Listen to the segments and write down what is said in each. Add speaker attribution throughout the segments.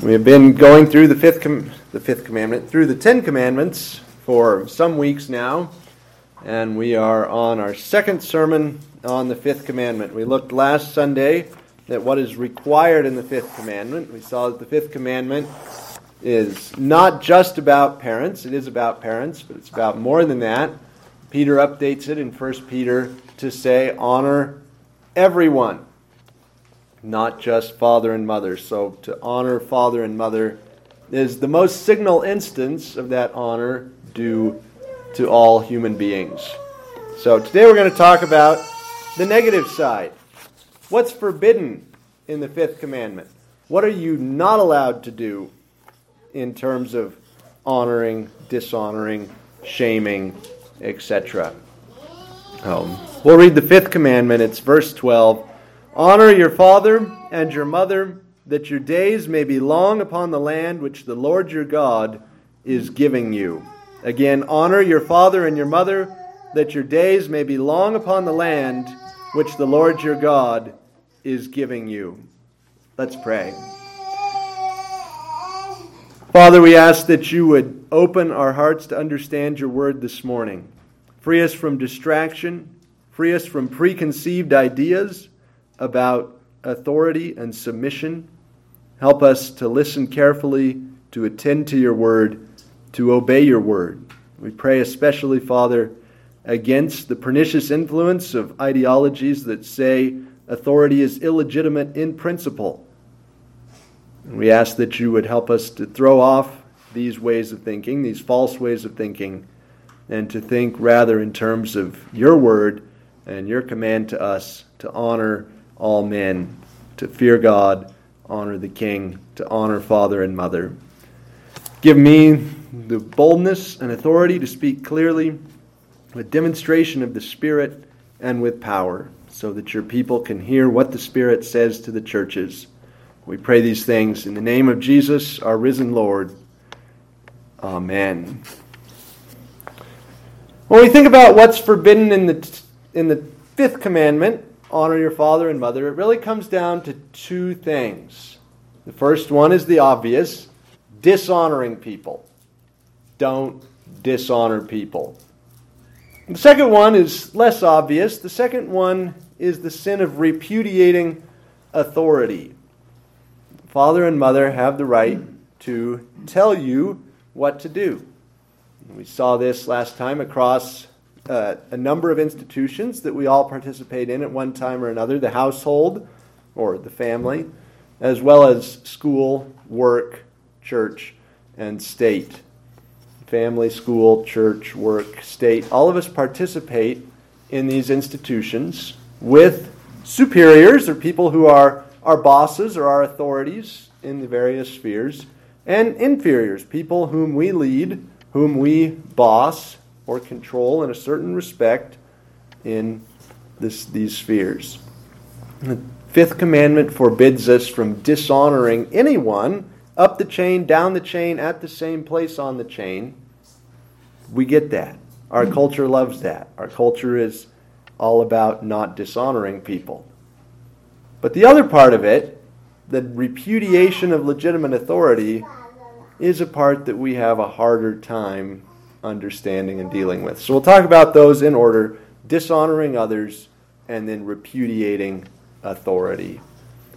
Speaker 1: We have been going through the fifth, com- the fifth commandment, through the Ten Commandments for some weeks now, and we are on our second sermon on the fifth commandment. We looked last Sunday at what is required in the fifth commandment. We saw that the fifth commandment is not just about parents, it is about parents, but it's about more than that. Peter updates it in 1 Peter to say, honor everyone not just father and mother. So to honor father and mother is the most signal instance of that honor due to all human beings. So today we're going to talk about the negative side. What's forbidden in the fifth commandment? What are you not allowed to do in terms of honoring, dishonoring, shaming, etc.? Um, we'll read the fifth commandment. It's verse 12. Honor your father and your mother, that your days may be long upon the land which the Lord your God is giving you. Again, honor your father and your mother, that your days may be long upon the land which the Lord your God is giving you. Let's pray. Father, we ask that you would open our hearts to understand your word this morning. Free us from distraction, free us from preconceived ideas about authority and submission. Help us to listen carefully, to attend to your word, to obey your word. We pray especially, Father, against the pernicious influence of ideologies that say authority is illegitimate in principle. We ask that you would help us to throw off these ways of thinking, these false ways of thinking, and to think rather in terms of your word and your command to us to honor all men, to fear God, honor the King, to honor father and mother. Give me the boldness and authority to speak clearly, with demonstration of the Spirit and with power, so that your people can hear what the Spirit says to the churches. We pray these things in the name of Jesus, our risen Lord. Amen. When we think about what's forbidden in the, in the fifth commandment, honor your father and mother, it really comes down to two things. The first one is the obvious dishonoring people. Don't dishonor people. The second one is less obvious. The second one is the sin of repudiating authority. Father and mother have the right to tell you what to do. We saw this last time across uh, a number of institutions that we all participate in at one time or another the household or the family, as well as school, work, church, and state. Family, school, church, work, state. All of us participate in these institutions with superiors or people who are our bosses or our authorities in the various spheres, and inferiors, people whom we lead, whom we boss, or control in a certain respect in this, these spheres. The fifth commandment forbids us from dishonoring anyone up the chain, down the chain, at the same place on the chain. We get that. Our hmm. culture loves that. Our culture is all about not dishonoring people. But the other part of it, the repudiation of legitimate authority, is a part that we have a harder time understanding and dealing with. So we'll talk about those in order dishonoring others and then repudiating authority.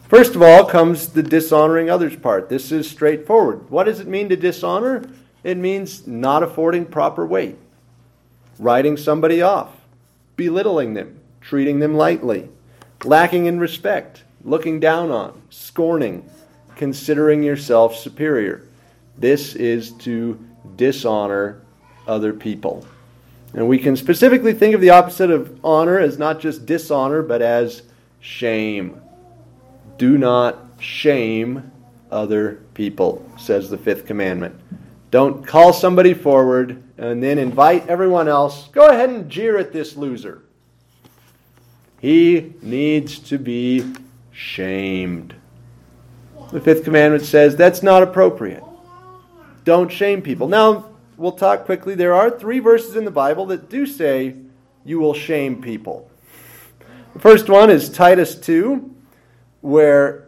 Speaker 1: First of all comes the dishonoring others part. This is straightforward. What does it mean to dishonor? It means not affording proper weight, writing somebody off, belittling them, treating them lightly, lacking in respect, looking down on, scorning, considering yourself superior. This is to dishonor other people. And we can specifically think of the opposite of honor as not just dishonor, but as shame. Do not shame other people, says the fifth commandment. Don't call somebody forward and then invite everyone else. Go ahead and jeer at this loser. He needs to be shamed. The fifth commandment says that's not appropriate. Don't shame people. Now, we'll talk quickly. There are three verses in the Bible that do say you will shame people. The first one is Titus 2, where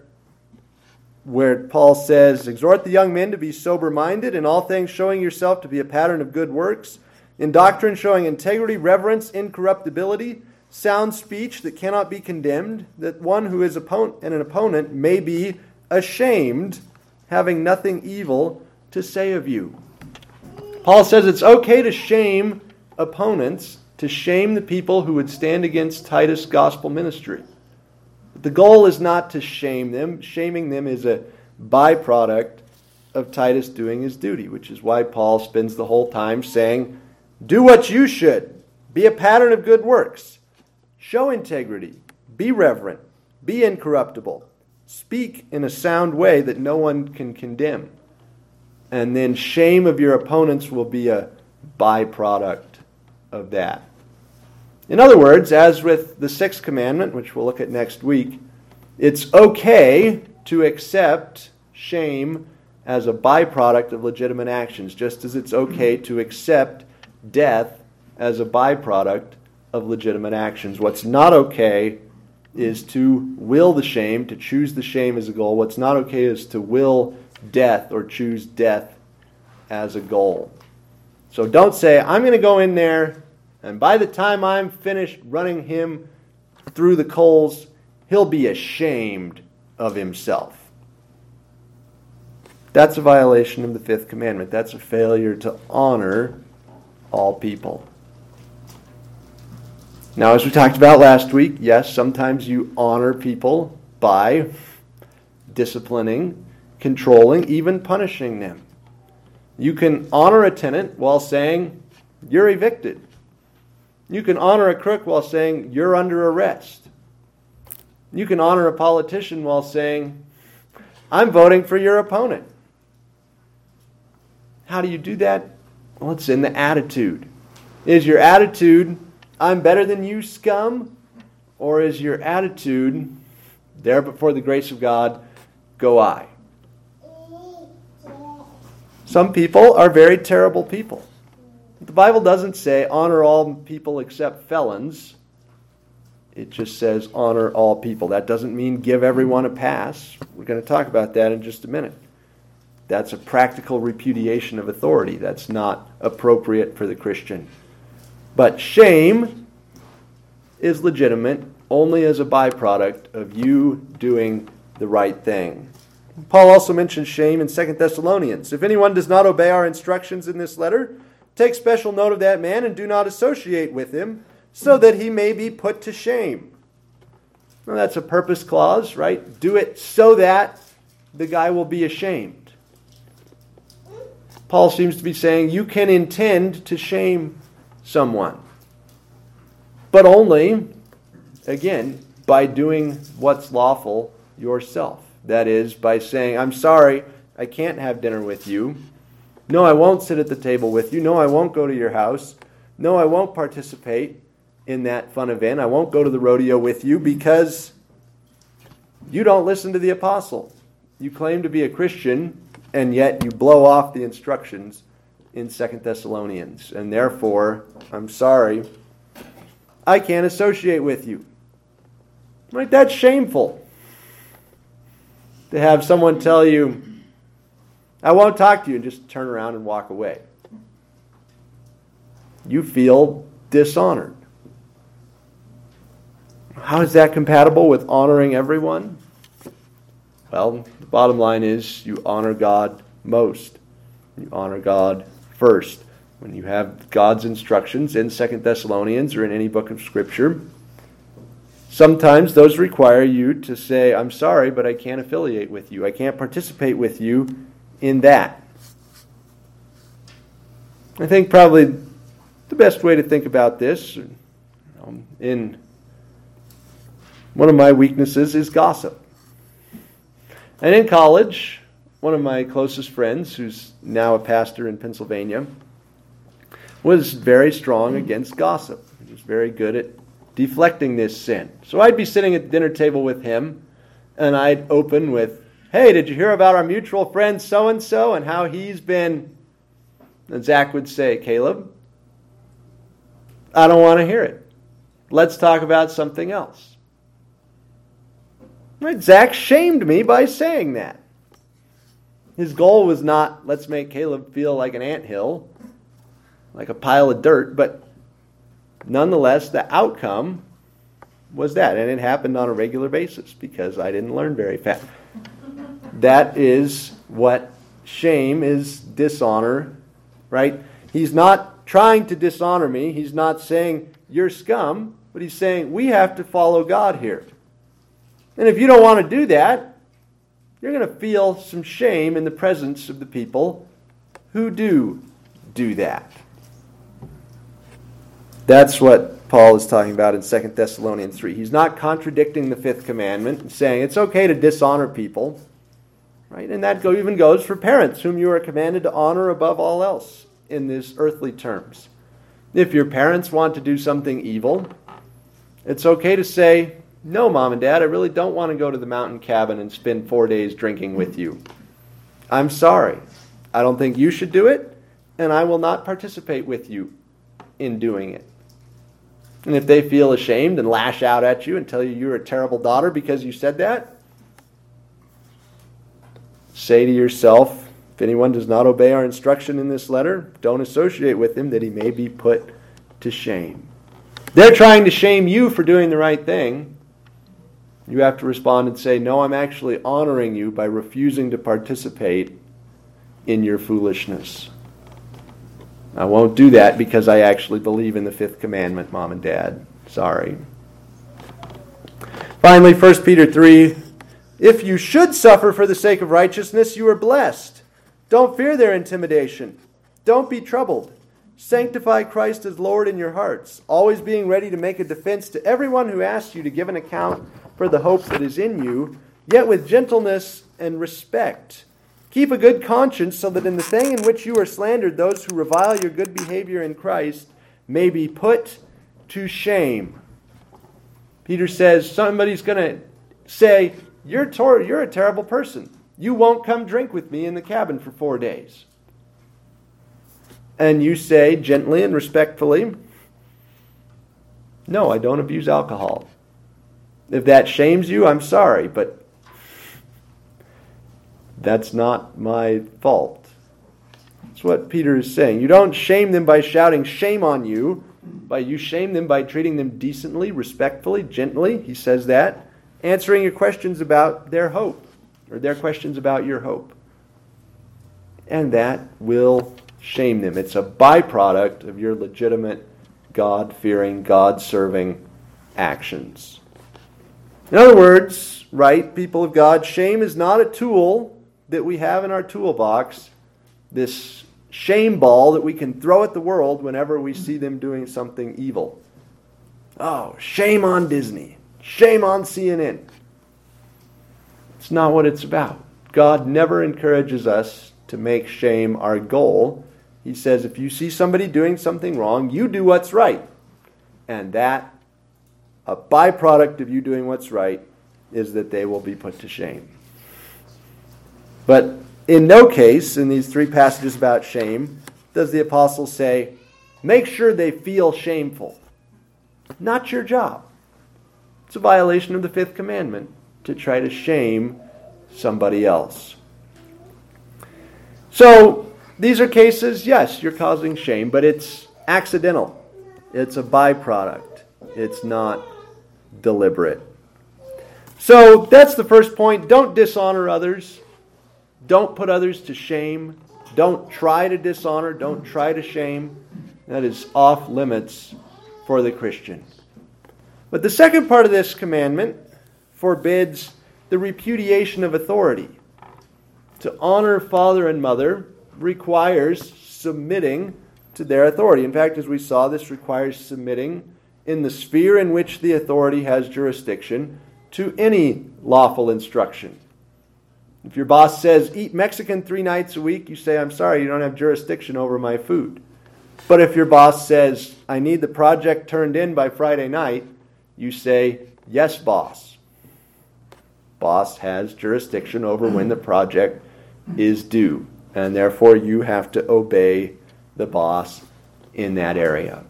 Speaker 1: where Paul says, Exhort the young men to be sober minded, in all things showing yourself to be a pattern of good works, in doctrine showing integrity, reverence, incorruptibility, sound speech that cannot be condemned, that one who is and an opponent may be ashamed, having nothing evil to say of you. Paul says it's okay to shame opponents, to shame the people who would stand against Titus' gospel ministry. The goal is not to shame them. Shaming them is a byproduct of Titus doing his duty, which is why Paul spends the whole time saying, Do what you should. Be a pattern of good works. Show integrity. Be reverent. Be incorruptible. Speak in a sound way that no one can condemn. And then shame of your opponents will be a byproduct of that. In other words, as with the sixth commandment, which we'll look at next week, it's okay to accept shame as a byproduct of legitimate actions, just as it's okay to accept death as a byproduct of legitimate actions. What's not okay is to will the shame, to choose the shame as a goal. What's not okay is to will death or choose death as a goal. So don't say, I'm going to go in there and by the time I'm finished running him through the coals, he'll be ashamed of himself. That's a violation of the fifth commandment. That's a failure to honor all people. Now, as we talked about last week, yes, sometimes you honor people by disciplining, controlling, even punishing them. You can honor a tenant while saying, You're evicted. You can honor a crook while saying, You're under arrest. You can honor a politician while saying, I'm voting for your opponent. How do you do that? Well, it's in the attitude. Is your attitude, I'm better than you, scum? Or is your attitude, there before the grace of God, go I? Some people are very terrible people. The Bible doesn't say honor all people except felons. It just says honor all people. That doesn't mean give everyone a pass. We're going to talk about that in just a minute. That's a practical repudiation of authority. That's not appropriate for the Christian. But shame is legitimate only as a byproduct of you doing the right thing. Paul also mentions shame in 2 Thessalonians. If anyone does not obey our instructions in this letter, Take special note of that man and do not associate with him, so that he may be put to shame. Well, that's a purpose clause, right? Do it so that the guy will be ashamed. Paul seems to be saying you can intend to shame someone, but only, again, by doing what's lawful yourself. That is, by saying, I'm sorry, I can't have dinner with you no, I won't sit at the table with you. No, I won't go to your house. No, I won't participate in that fun event. I won't go to the rodeo with you because you don't listen to the apostle. You claim to be a Christian, and yet you blow off the instructions in Second Thessalonians. And therefore, I'm sorry, I can't associate with you. Right? That's shameful. To have someone tell you, I won't talk to you and just turn around and walk away. You feel dishonored. How is that compatible with honoring everyone? Well, the bottom line is you honor God most. You honor God first. When you have God's instructions in Second Thessalonians or in any book of Scripture, sometimes those require you to say, I'm sorry, but I can't affiliate with you. I can't participate with you in that. I think probably the best way to think about this um, in one of my weaknesses is gossip. And in college, one of my closest friends, who's now a pastor in Pennsylvania, was very strong against gossip. He was very good at deflecting this sin. So I'd be sitting at the dinner table with him, and I'd open with, Hey, did you hear about our mutual friend so and so and how he's been? And Zach would say, Caleb, I don't want to hear it. Let's talk about something else. Right? Zach shamed me by saying that. His goal was not, let's make Caleb feel like an ant hill, like a pile of dirt, but nonetheless, the outcome was that. And it happened on a regular basis because I didn't learn very fast. That is what shame is dishonor, right? He's not trying to dishonor me. He's not saying, you're scum, but he's saying, we have to follow God here. And if you don't want to do that, you're going to feel some shame in the presence of the people who do do that. That's what Paul is talking about in 2 Thessalonians 3. He's not contradicting the fifth commandment and saying it's okay to dishonor people. Right? And that go, even goes for parents, whom you are commanded to honor above all else in these earthly terms. If your parents want to do something evil, it's okay to say, No, mom and dad, I really don't want to go to the mountain cabin and spend four days drinking with you. I'm sorry. I don't think you should do it, and I will not participate with you in doing it. And if they feel ashamed and lash out at you and tell you you're a terrible daughter because you said that, say to yourself, if anyone does not obey our instruction in this letter, don't associate with him that he may be put to shame. They're trying to shame you for doing the right thing. You have to respond and say, No, I'm actually honoring you by refusing to participate in your foolishness. I won't do that because I actually believe in the fifth commandment, mom and dad. Sorry. Finally, 1 Peter 3 If you should suffer for the sake of righteousness, you are blessed. Don't fear their intimidation. Don't be troubled. Sanctify Christ as Lord in your hearts, always being ready to make a defense to everyone who asks you to give an account for the hope that is in you, yet with gentleness and respect Keep a good conscience so that in the thing in which you are slandered, those who revile your good behavior in Christ may be put to shame. Peter says somebody's going to say, you're, tor- you're a terrible person. You won't come drink with me in the cabin for four days. And you say gently and respectfully, No, I don't abuse alcohol. If that shames you, I'm sorry, but that's not my fault. That's what Peter is saying. You don't shame them by shouting, Shame on you. But you shame them by treating them decently, respectfully, gently. He says that. Answering your questions about their hope, or their questions about your hope. And that will shame them. It's a byproduct of your legitimate, God fearing, God serving actions. In other words, right, people of God, shame is not a tool that we have in our toolbox, this shame ball that we can throw at the world whenever we see them doing something evil. Oh, shame on Disney. Shame on CNN. It's not what it's about. God never encourages us to make shame our goal. He says if you see somebody doing something wrong, you do what's right. And that, a byproduct of you doing what's right, is that they will be put to shame. But in no case, in these three passages about shame, does the apostle say, make sure they feel shameful. Not your job. It's a violation of the fifth commandment to try to shame somebody else. So, these are cases, yes, you're causing shame, but it's accidental. It's a byproduct. It's not deliberate. So, that's the first point. Don't dishonor others. Don't put others to shame. Don't try to dishonor. Don't try to shame. That is off limits for the Christian. But the second part of this commandment forbids the repudiation of authority. To honor father and mother requires submitting to their authority. In fact, as we saw, this requires submitting in the sphere in which the authority has jurisdiction to any lawful instruction. If your boss says, eat Mexican three nights a week, you say, I'm sorry, you don't have jurisdiction over my food. But if your boss says, I need the project turned in by Friday night, you say, Yes, boss. Boss has jurisdiction over when the project is due, and therefore you have to obey the boss in that area.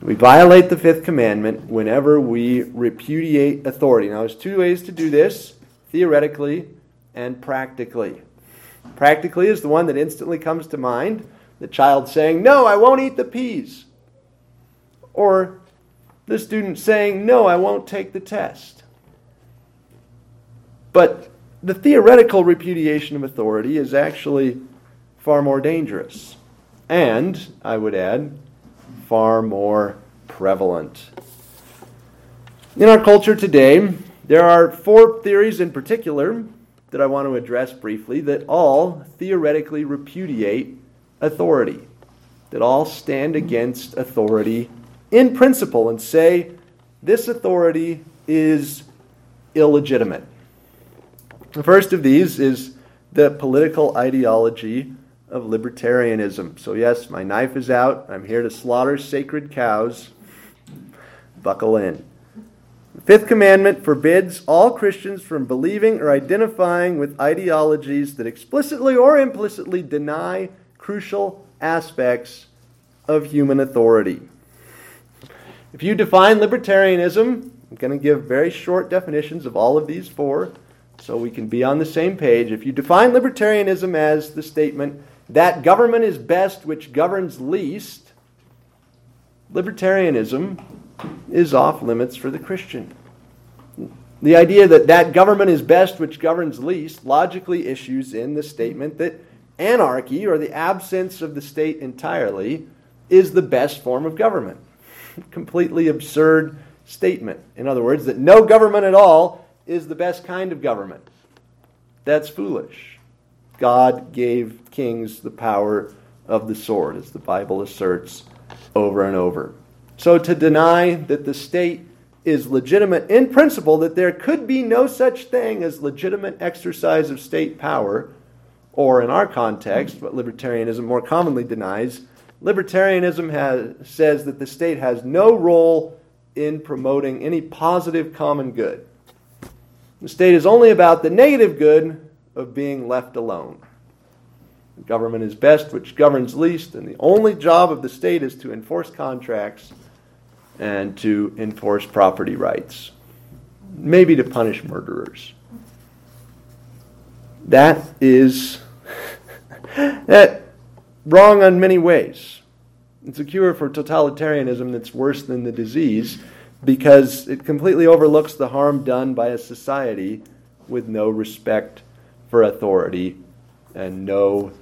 Speaker 1: We violate the fifth commandment whenever we repudiate authority. Now, there's two ways to do this theoretically and practically. Practically is the one that instantly comes to mind. The child saying, No, I won't eat the peas. Or the student saying, No, I won't take the test. But the theoretical repudiation of authority is actually far more dangerous. And, I would add, far more prevalent. In our culture today, there are four theories in particular that I want to address briefly that all theoretically repudiate authority, that all stand against authority in principle and say this authority is illegitimate. The first of these is the political ideology of libertarianism. So, yes, my knife is out. I'm here to slaughter sacred cows. Buckle in. The fifth commandment forbids all Christians from believing or identifying with ideologies that explicitly or implicitly deny crucial aspects of human authority. If you define libertarianism, I'm going to give very short definitions of all of these four so we can be on the same page. If you define libertarianism as the statement that government is best which governs least, libertarianism is off limits for the Christian. The idea that that government is best which governs least logically issues in the statement that anarchy, or the absence of the state entirely, is the best form of government. Completely absurd statement. In other words, that no government at all is the best kind of government. That's foolish. God gave kings the power of the sword, as the Bible asserts over and over. So to deny that the state is legitimate in principle, that there could be no such thing as legitimate exercise of state power, or in our context, what libertarianism more commonly denies, libertarianism has, says that the state has no role in promoting any positive common good. The state is only about the negative good of being left alone. Government is best which governs least, and the only job of the state is to enforce contracts and to enforce property rights, maybe to punish murderers. That is that wrong on many ways. It's a cure for totalitarianism that's worse than the disease because it completely overlooks the harm done by a society with no respect for authority and no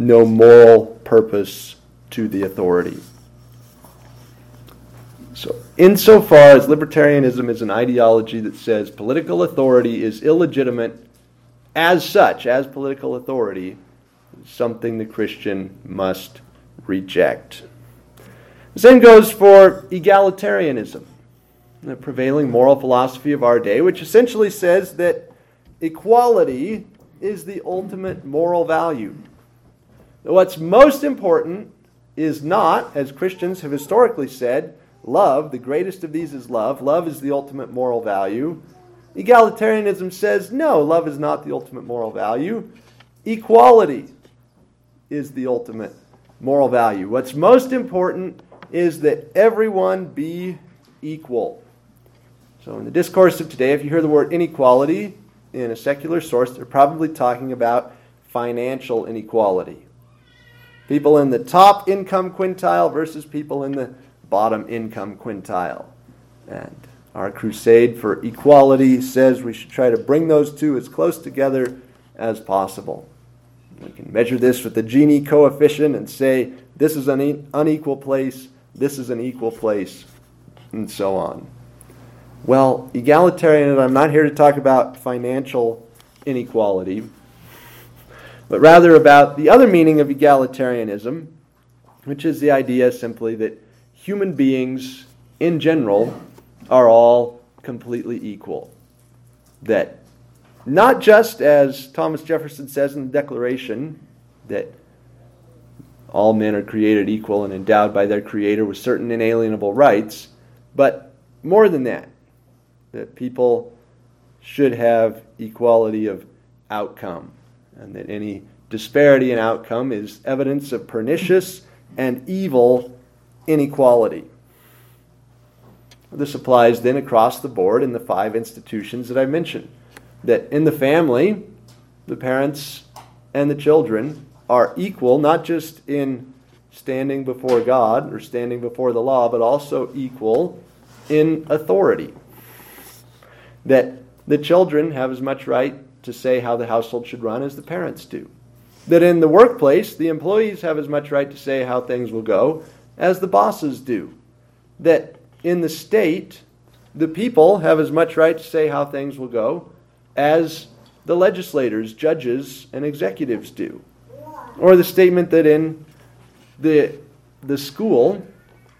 Speaker 1: no moral purpose to the authority. So, insofar as libertarianism is an ideology that says political authority is illegitimate as such, as political authority, something the Christian must reject. The same goes for egalitarianism, the prevailing moral philosophy of our day, which essentially says that equality is the ultimate moral value. What's most important is not, as Christians have historically said, love. The greatest of these is love. Love is the ultimate moral value. Egalitarianism says no, love is not the ultimate moral value. Equality is the ultimate moral value. What's most important is that everyone be equal. So, in the discourse of today, if you hear the word inequality in a secular source, they're probably talking about financial inequality. People in the top income quintile versus people in the bottom income quintile. And our crusade for equality says we should try to bring those two as close together as possible. We can measure this with the Gini coefficient and say this is an unequal place, this is an equal place, and so on. Well, egalitarian, I'm not here to talk about financial inequality, but rather about the other meaning of egalitarianism, which is the idea simply that human beings in general are all completely equal. That not just as Thomas Jefferson says in the Declaration, that all men are created equal and endowed by their Creator with certain inalienable rights, but more than that, that people should have equality of outcome, and that any disparity in outcome is evidence of pernicious and evil inequality. This applies then across the board in the five institutions that I mentioned. That in the family, the parents and the children are equal, not just in standing before God or standing before the law, but also equal in authority. That the children have as much right to say how the household should run as the parents do. That in the workplace, the employees have as much right to say how things will go as the bosses do. That in the state, the people have as much right to say how things will go as the legislators, judges, and executives do. Or the statement that in the, the school,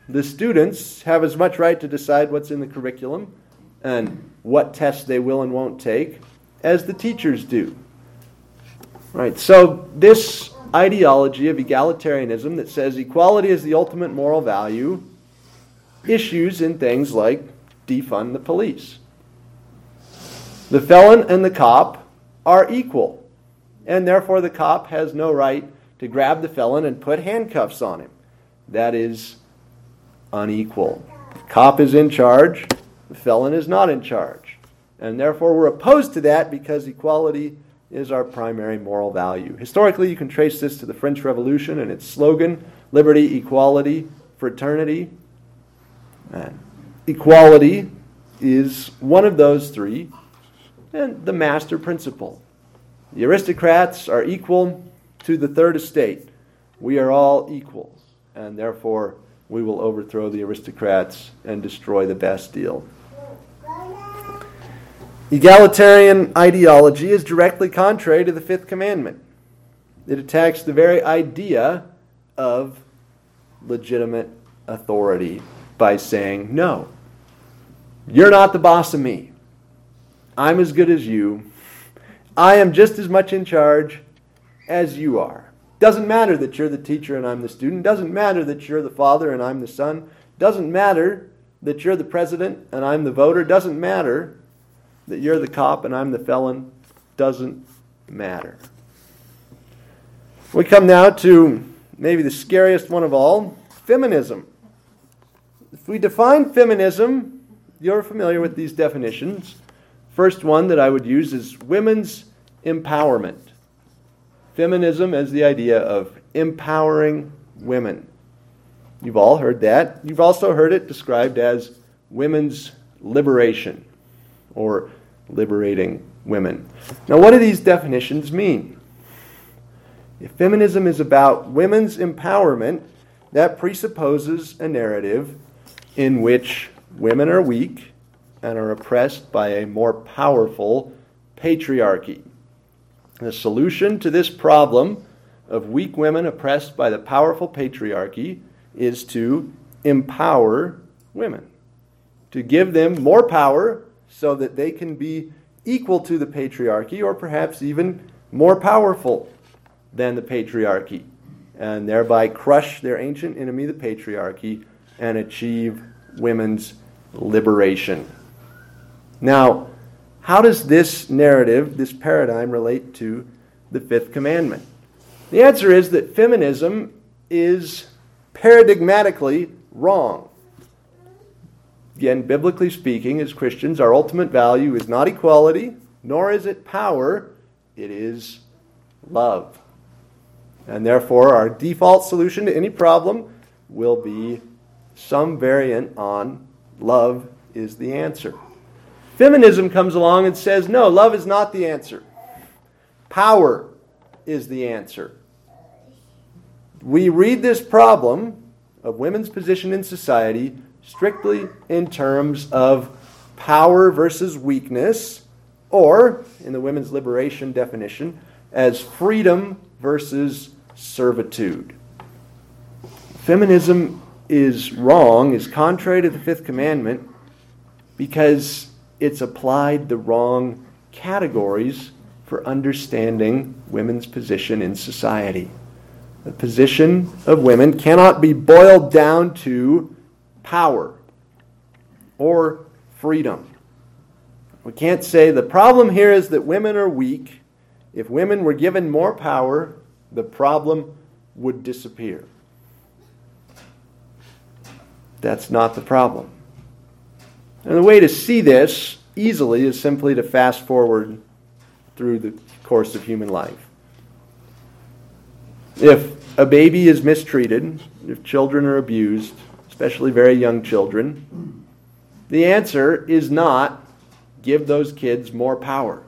Speaker 1: the students have as much right to decide what's in the curriculum and what tests they will and won't take as the teachers do. Right. So this ideology of egalitarianism that says equality is the ultimate moral value issues in things like defund the police. The felon and the cop are equal, and therefore the cop has no right to grab the felon and put handcuffs on him. That is unequal. The cop is in charge, the felon is not in charge. And therefore we're opposed to that because equality is our primary moral value. Historically, you can trace this to the French Revolution and its slogan liberty, equality, fraternity. And equality is one of those three, and the master principle. The aristocrats are equal to the third estate. We are all equals, and therefore we will overthrow the aristocrats and destroy the Bastille. Egalitarian ideology is directly contrary to the fifth commandment. It attacks the very idea of legitimate authority by saying, No, you're not the boss of me. I'm as good as you. I am just as much in charge as you are. Doesn't matter that you're the teacher and I'm the student. Doesn't matter that you're the father and I'm the son. Doesn't matter that you're the president and I'm the voter. Doesn't matter that you're the cop and I'm the felon doesn't matter. We come now to maybe the scariest one of all feminism. If we define feminism, you're familiar with these definitions. First one that I would use is women's empowerment. Feminism as the idea of empowering women. You've all heard that. You've also heard it described as women's liberation or liberating women. Now, what do these definitions mean? If feminism is about women's empowerment, that presupposes a narrative in which women are weak and are oppressed by a more powerful patriarchy. The solution to this problem of weak women oppressed by the powerful patriarchy is to empower women, to give them more power so that they can be equal to the patriarchy or perhaps even more powerful than the patriarchy, and thereby crush their ancient enemy, the patriarchy, and achieve women's liberation. Now, how does this narrative, this paradigm, relate to the fifth commandment? The answer is that feminism is paradigmatically wrong. Again, biblically speaking, as Christians, our ultimate value is not equality, nor is it power, it is love. And therefore, our default solution to any problem will be some variant on love is the answer. Feminism comes along and says, no, love is not the answer. Power is the answer. We read this problem of women's position in society strictly in terms of power versus weakness, or, in the women's liberation definition, as freedom versus servitude. Feminism is wrong, is contrary to the fifth commandment, because it's applied the wrong categories for understanding women's position in society. The position of women cannot be boiled down to power or freedom. We can't say the problem here is that women are weak. If women were given more power, the problem would disappear. That's not the problem. And the way to see this easily is simply to fast forward through the course of human life. If a baby is mistreated, if children are abused, especially very young children, the answer is not give those kids more power.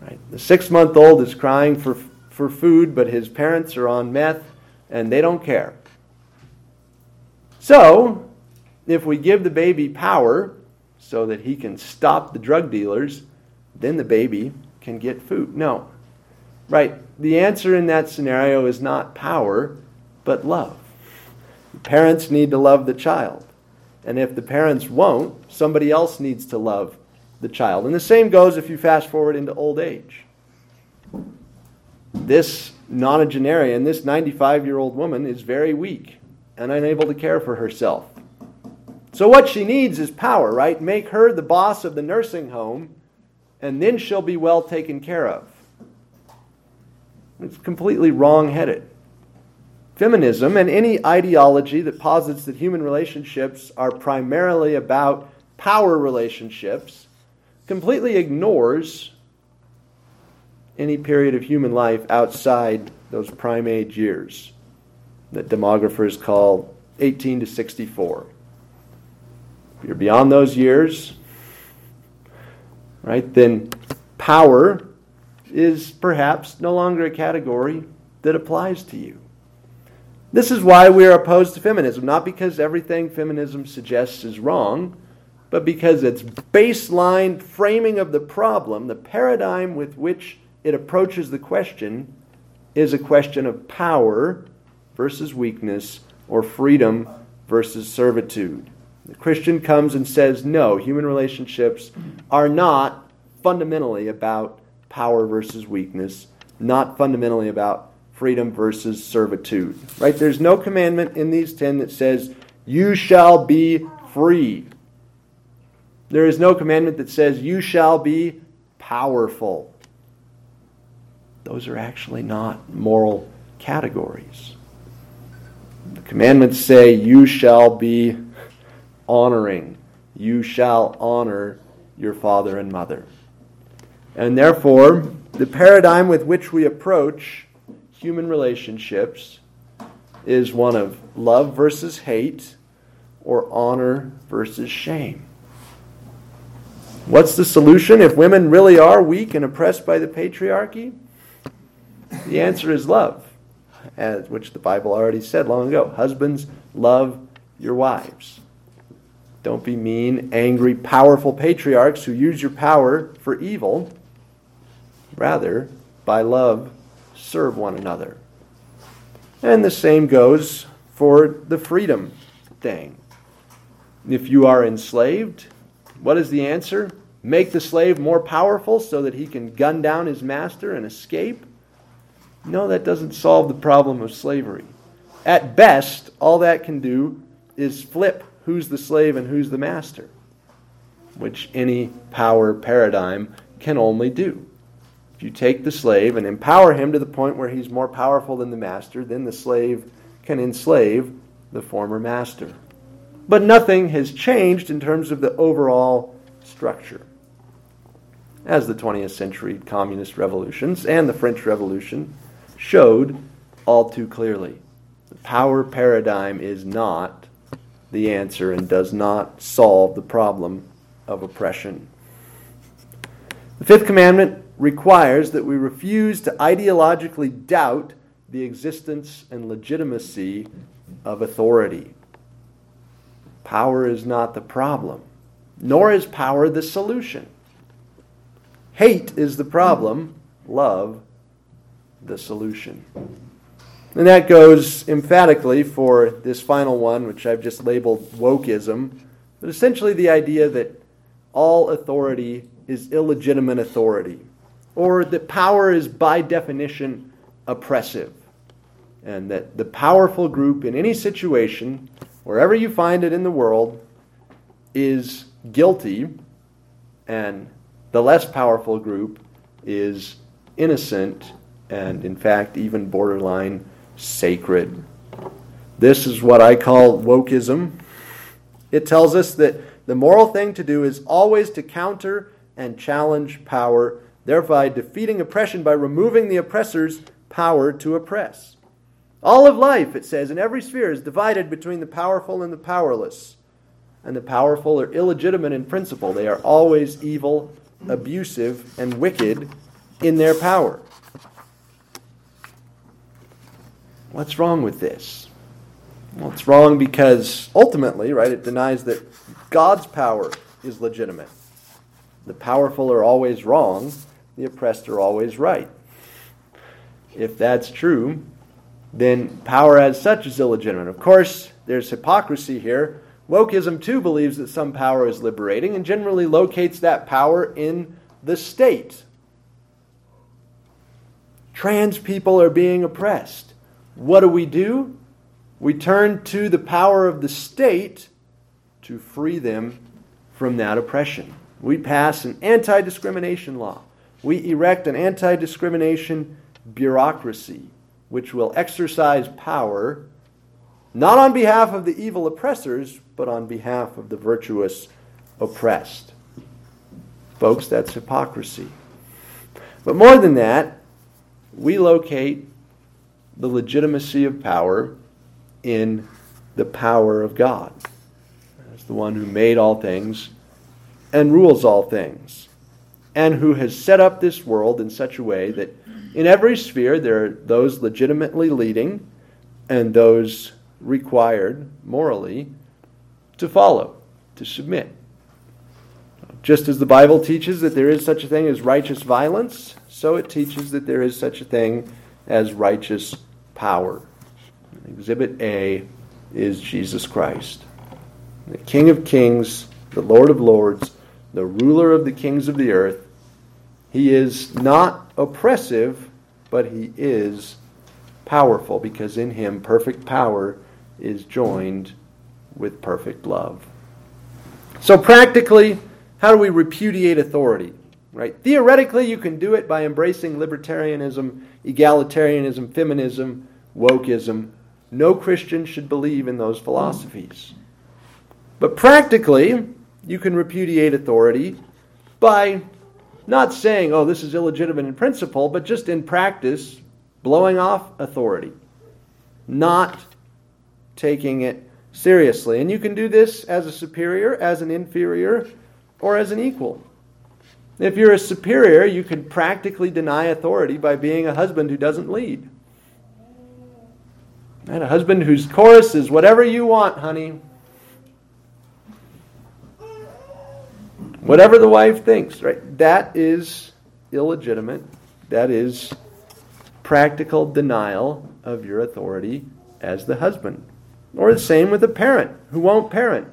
Speaker 1: Right? The six month old is crying for, for food, but his parents are on meth and they don't care. So, if we give the baby power so that he can stop the drug dealers, then the baby can get food. No. Right. The answer in that scenario is not power, but love. Parents need to love the child. And if the parents won't, somebody else needs to love the child. And the same goes if you fast forward into old age. This nonagenarian, this 95 year old woman, is very weak and unable to care for herself. So, what she needs is power, right? Make her the boss of the nursing home, and then she'll be well taken care of. It's completely wrong headed. Feminism and any ideology that posits that human relationships are primarily about power relationships completely ignores any period of human life outside those prime age years that demographers call 18 to 64. If you're beyond those years, right, then power is perhaps no longer a category that applies to you. This is why we are opposed to feminism, not because everything feminism suggests is wrong, but because its baseline framing of the problem, the paradigm with which it approaches the question, is a question of power versus weakness or freedom versus servitude. The Christian comes and says, no, human relationships are not fundamentally about power versus weakness, not fundamentally about freedom versus servitude. Right? There's no commandment in these 10 that says, you shall be free. There is no commandment that says, you shall be powerful. Those are actually not moral categories. The commandments say, you shall be honoring. You shall honor your father and mother. And therefore, the paradigm with which we approach human relationships is one of love versus hate or honor versus shame. What's the solution if women really are weak and oppressed by the patriarchy? The answer is love, as which the Bible already said long ago. Husbands, love your wives. Don't be mean, angry, powerful patriarchs who use your power for evil. Rather, by love, serve one another. And the same goes for the freedom thing. If you are enslaved, what is the answer? Make the slave more powerful so that he can gun down his master and escape? No, that doesn't solve the problem of slavery. At best, all that can do is flip who's the slave and who's the master, which any power paradigm can only do you take the slave and empower him to the point where he's more powerful than the master, then the slave can enslave the former master. But nothing has changed in terms of the overall structure. As the 20th century communist revolutions and the French Revolution showed all too clearly, the power paradigm is not the answer and does not solve the problem of oppression. The fifth commandment requires that we refuse to ideologically doubt the existence and legitimacy of authority. Power is not the problem, nor is power the solution. Hate is the problem, love the solution. And that goes emphatically for this final one, which I've just labeled wokeism, but essentially the idea that all authority is illegitimate authority or that power is by definition oppressive. And that the powerful group in any situation, wherever you find it in the world, is guilty, and the less powerful group is innocent and, in fact, even borderline sacred. This is what I call wokeism. It tells us that the moral thing to do is always to counter and challenge power thereby defeating oppression by removing the oppressor's power to oppress. All of life, it says, in every sphere is divided between the powerful and the powerless. And the powerful are illegitimate in principle. They are always evil, abusive, and wicked in their power. What's wrong with this? Well, it's wrong because ultimately, right, it denies that God's power is legitimate. The powerful are always wrong, the oppressed are always right. If that's true, then power as such is illegitimate. Of course, there's hypocrisy here. Wokeism too believes that some power is liberating and generally locates that power in the state. Trans people are being oppressed. What do we do? We turn to the power of the state to free them from that oppression. We pass an anti discrimination law. We erect an anti discrimination bureaucracy which will exercise power not on behalf of the evil oppressors, but on behalf of the virtuous oppressed. Folks, that's hypocrisy. But more than that, we locate the legitimacy of power in the power of God as the one who made all things and rules all things, and who has set up this world in such a way that in every sphere there are those legitimately leading and those required morally to follow, to submit. Just as the Bible teaches that there is such a thing as righteous violence, so it teaches that there is such a thing as righteous power. Exhibit A is Jesus Christ, the King of kings, the Lord of lords, the ruler of the kings of the earth. He is not oppressive, but he is powerful because in him perfect power is joined with perfect love. So, practically, how do we repudiate authority? Right? Theoretically, you can do it by embracing libertarianism, egalitarianism, feminism, wokeism. No Christian should believe in those philosophies. But practically, you can repudiate authority by not saying, oh, this is illegitimate in principle, but just in practice, blowing off authority, not taking it seriously. And you can do this as a superior, as an inferior, or as an equal. If you're a superior, you can practically deny authority by being a husband who doesn't lead. And a husband whose chorus is whatever you want, honey. Whatever the wife thinks, right? That is illegitimate. That is practical denial of your authority as the husband. Or the same with a parent who won't parent.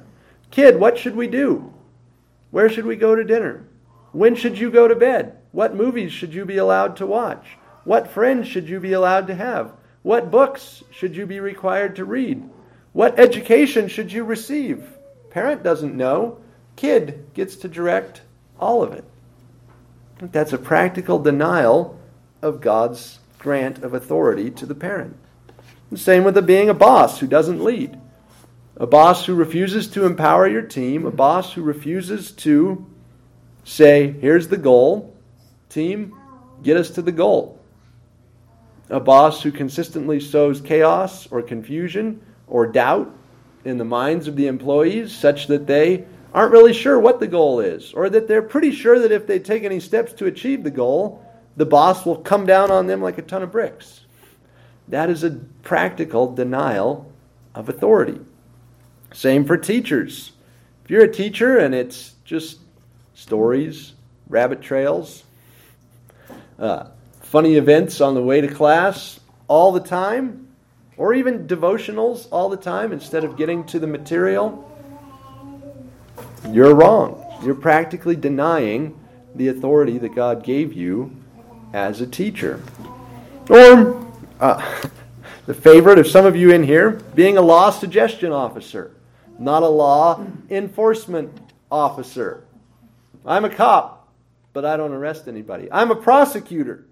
Speaker 1: Kid, what should we do? Where should we go to dinner? When should you go to bed? What movies should you be allowed to watch? What friends should you be allowed to have? What books should you be required to read? What education should you receive? Parent doesn't know. Kid gets to direct all of it. That's a practical denial of God's grant of authority to the parent. The same with the being a boss who doesn't lead. A boss who refuses to empower your team, a boss who refuses to say, here's the goal, team, get us to the goal. A boss who consistently sows chaos or confusion or doubt in the minds of the employees such that they aren't really sure what the goal is, or that they're pretty sure that if they take any steps to achieve the goal, the boss will come down on them like a ton of bricks. That is a practical denial of authority. Same for teachers. If you're a teacher and it's just stories, rabbit trails, uh, funny events on the way to class all the time, or even devotionals all the time instead of getting to the material, you're wrong. You're practically denying the authority that God gave you as a teacher. Or uh, the favorite of some of you in here, being a law suggestion officer, not a law enforcement officer. I'm a cop, but I don't arrest anybody. I'm a prosecutor,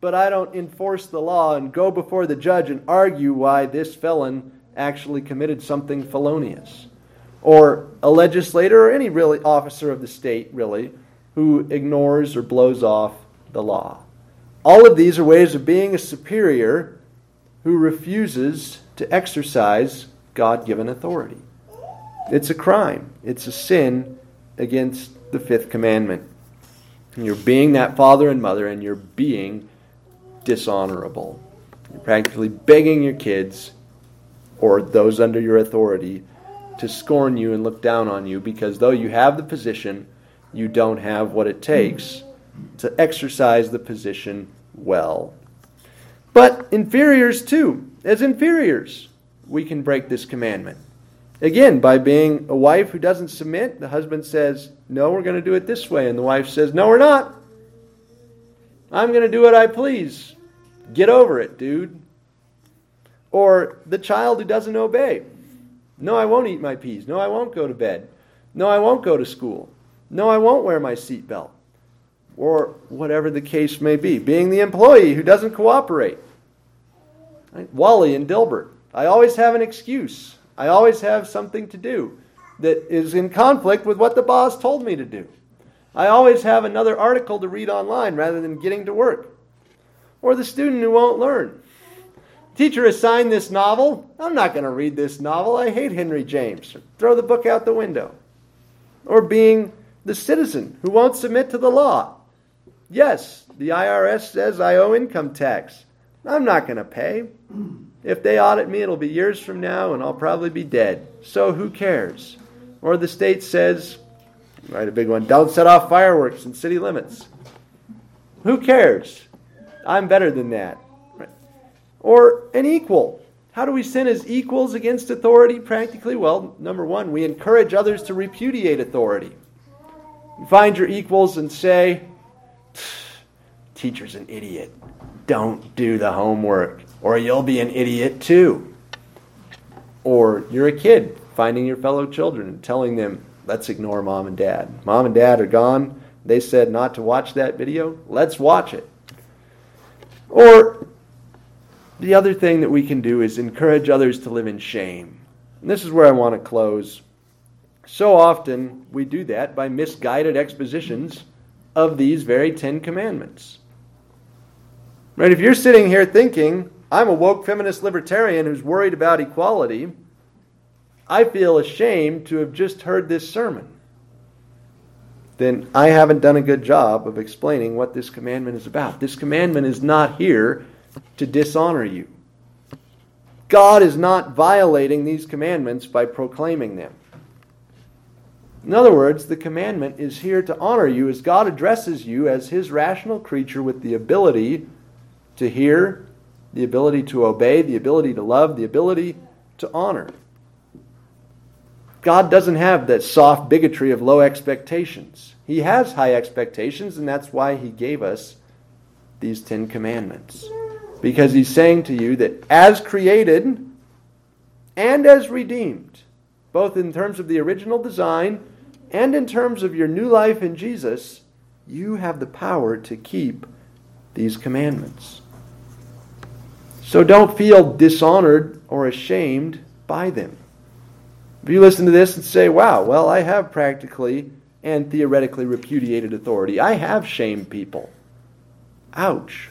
Speaker 1: but I don't enforce the law and go before the judge and argue why this felon actually committed something felonious. Or a legislator or any really officer of the state, really, who ignores or blows off the law. All of these are ways of being a superior who refuses to exercise God given authority. It's a crime, it's a sin against the fifth commandment. And you're being that father and mother, and you're being dishonorable. You're practically begging your kids or those under your authority to scorn you and look down on you because though you have the position, you don't have what it takes to exercise the position well. But inferiors, too, as inferiors, we can break this commandment. Again, by being a wife who doesn't submit, the husband says, No, we're going to do it this way. And the wife says, No, we're not. I'm going to do what I please. Get over it, dude. Or the child who doesn't obey. No, I won't eat my peas. No, I won't go to bed. No, I won't go to school. No, I won't wear my seatbelt. Or whatever the case may be. Being the employee who doesn't cooperate. Right? Wally and Dilbert. I always have an excuse. I always have something to do that is in conflict with what the boss told me to do. I always have another article to read online rather than getting to work. Or the student who won't learn. Teacher assigned this novel. I'm not going to read this novel. I hate Henry James. Throw the book out the window. Or being the citizen who won't submit to the law. Yes, the IRS says I owe income tax. I'm not going to pay. If they audit me, it'll be years from now and I'll probably be dead. So who cares? Or the state says, write a big one, don't set off fireworks in city limits. Who cares? I'm better than that. Or an equal. How do we sin as equals against authority practically? Well, number one, we encourage others to repudiate authority. You find your equals and say, Teacher's an idiot. Don't do the homework, or you'll be an idiot too. Or you're a kid finding your fellow children and telling them, Let's ignore mom and dad. Mom and dad are gone. They said not to watch that video. Let's watch it. Or the other thing that we can do is encourage others to live in shame. And this is where I want to close. So often we do that by misguided expositions of these very Ten Commandments. Right? If you're sitting here thinking, I'm a woke feminist libertarian who's worried about equality, I feel ashamed to have just heard this sermon. Then I haven't done a good job of explaining what this commandment is about. This commandment is not here to dishonor you. God is not violating these commandments by proclaiming them. In other words, the commandment is here to honor you as God addresses you as his rational creature with the ability to hear, the ability to obey, the ability to love, the ability to honor. God doesn't have that soft bigotry of low expectations. He has high expectations, and that's why he gave us these Ten Commandments. Because he's saying to you that as created and as redeemed, both in terms of the original design and in terms of your new life in Jesus, you have the power to keep these commandments. So don't feel dishonored or ashamed by them. If you listen to this and say, wow, well, I have practically and theoretically repudiated authority, I have shamed people. Ouch.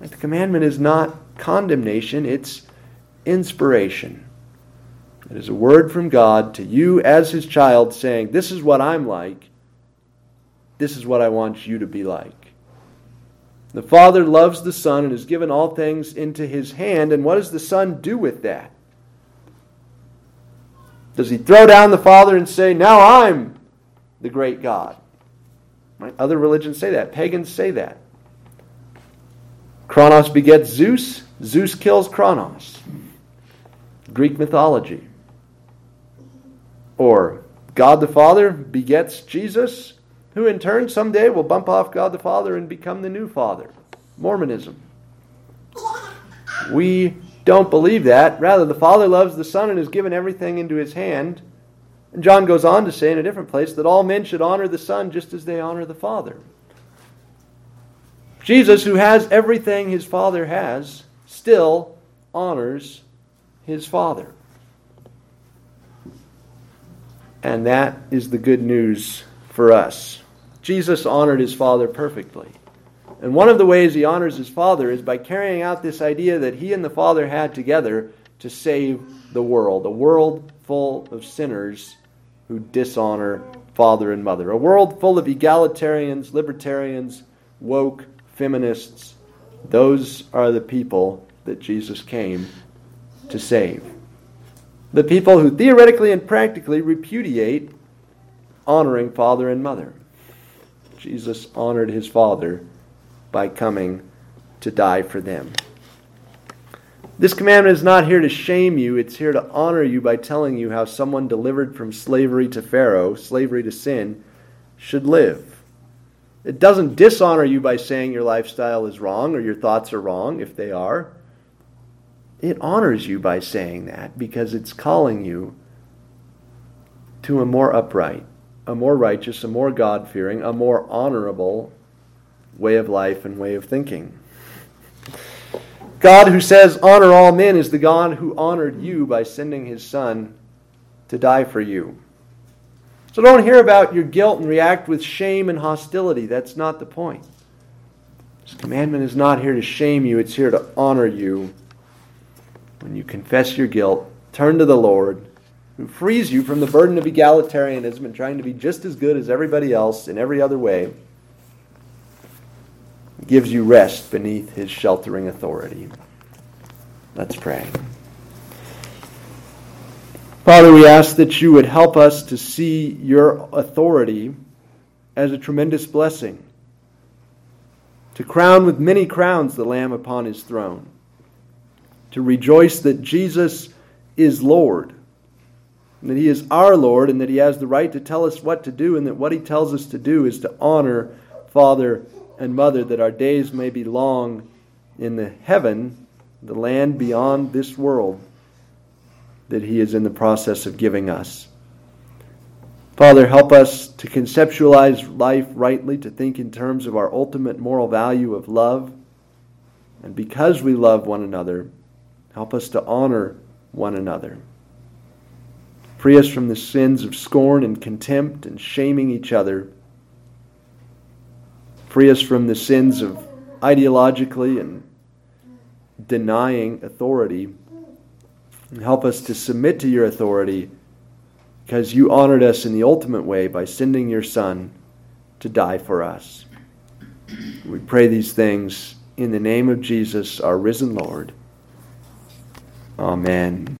Speaker 1: The commandment is not condemnation, it's inspiration. It is a word from God to you as his child saying, This is what I'm like. This is what I want you to be like. The Father loves the Son and has given all things into his hand. And what does the Son do with that? Does he throw down the Father and say, Now I'm the great God? Right? Other religions say that. Pagans say that. Kronos begets Zeus. Zeus kills Kronos. Greek mythology. Or God the Father begets Jesus, who in turn someday will bump off God the Father and become the new Father. Mormonism. We don't believe that. Rather, the Father loves the Son and has given everything into his hand. And John goes on to say in a different place that all men should honor the Son just as they honor the Father. Jesus, who has everything his Father has, still honors his Father. And that is the good news for us. Jesus honored his Father perfectly. And one of the ways he honors his Father is by carrying out this idea that he and the Father had together to save the world, a world full of sinners who dishonor father and mother, a world full of egalitarians, libertarians, woke, feminists. Those are the people that Jesus came to save. The people who theoretically and practically repudiate honoring father and mother. Jesus honored his father by coming to die for them. This commandment is not here to shame you, it's here to honor you by telling you how someone delivered from slavery to Pharaoh, slavery to sin, should live. It doesn't dishonor you by saying your lifestyle is wrong or your thoughts are wrong, if they are. It honors you by saying that because it's calling you to a more upright, a more righteous, a more God fearing, a more honorable way of life and way of thinking. God, who says, Honor all men, is the God who honored you by sending his Son to die for you. So don't hear about your guilt and react with shame and hostility. That's not the point. This commandment is not here to shame you, it's here to honor you. When you confess your guilt, turn to the Lord, who frees you from the burden of egalitarianism and trying to be just as good as everybody else in every other way gives you rest beneath his sheltering authority. Let's pray. Father, we ask that you would help us to see your authority as a tremendous blessing, to crown with many crowns the Lamb upon his throne, to rejoice that Jesus is Lord, that he is our Lord, and that he has the right to tell us what to do, and that what he tells us to do is to honor Father and Mother, that our days may be long in the heaven, the land beyond this world that He is in the process of giving us. Father, help us to conceptualize life rightly, to think in terms of our ultimate moral value of love. And because we love one another, help us to honor one another. Free us from the sins of scorn and contempt and shaming each other Free us from the sins of ideologically and denying authority. And help us to submit to your authority because you honored us in the ultimate way by sending your Son to die for us. We pray these things in the name of Jesus, our risen Lord. Amen.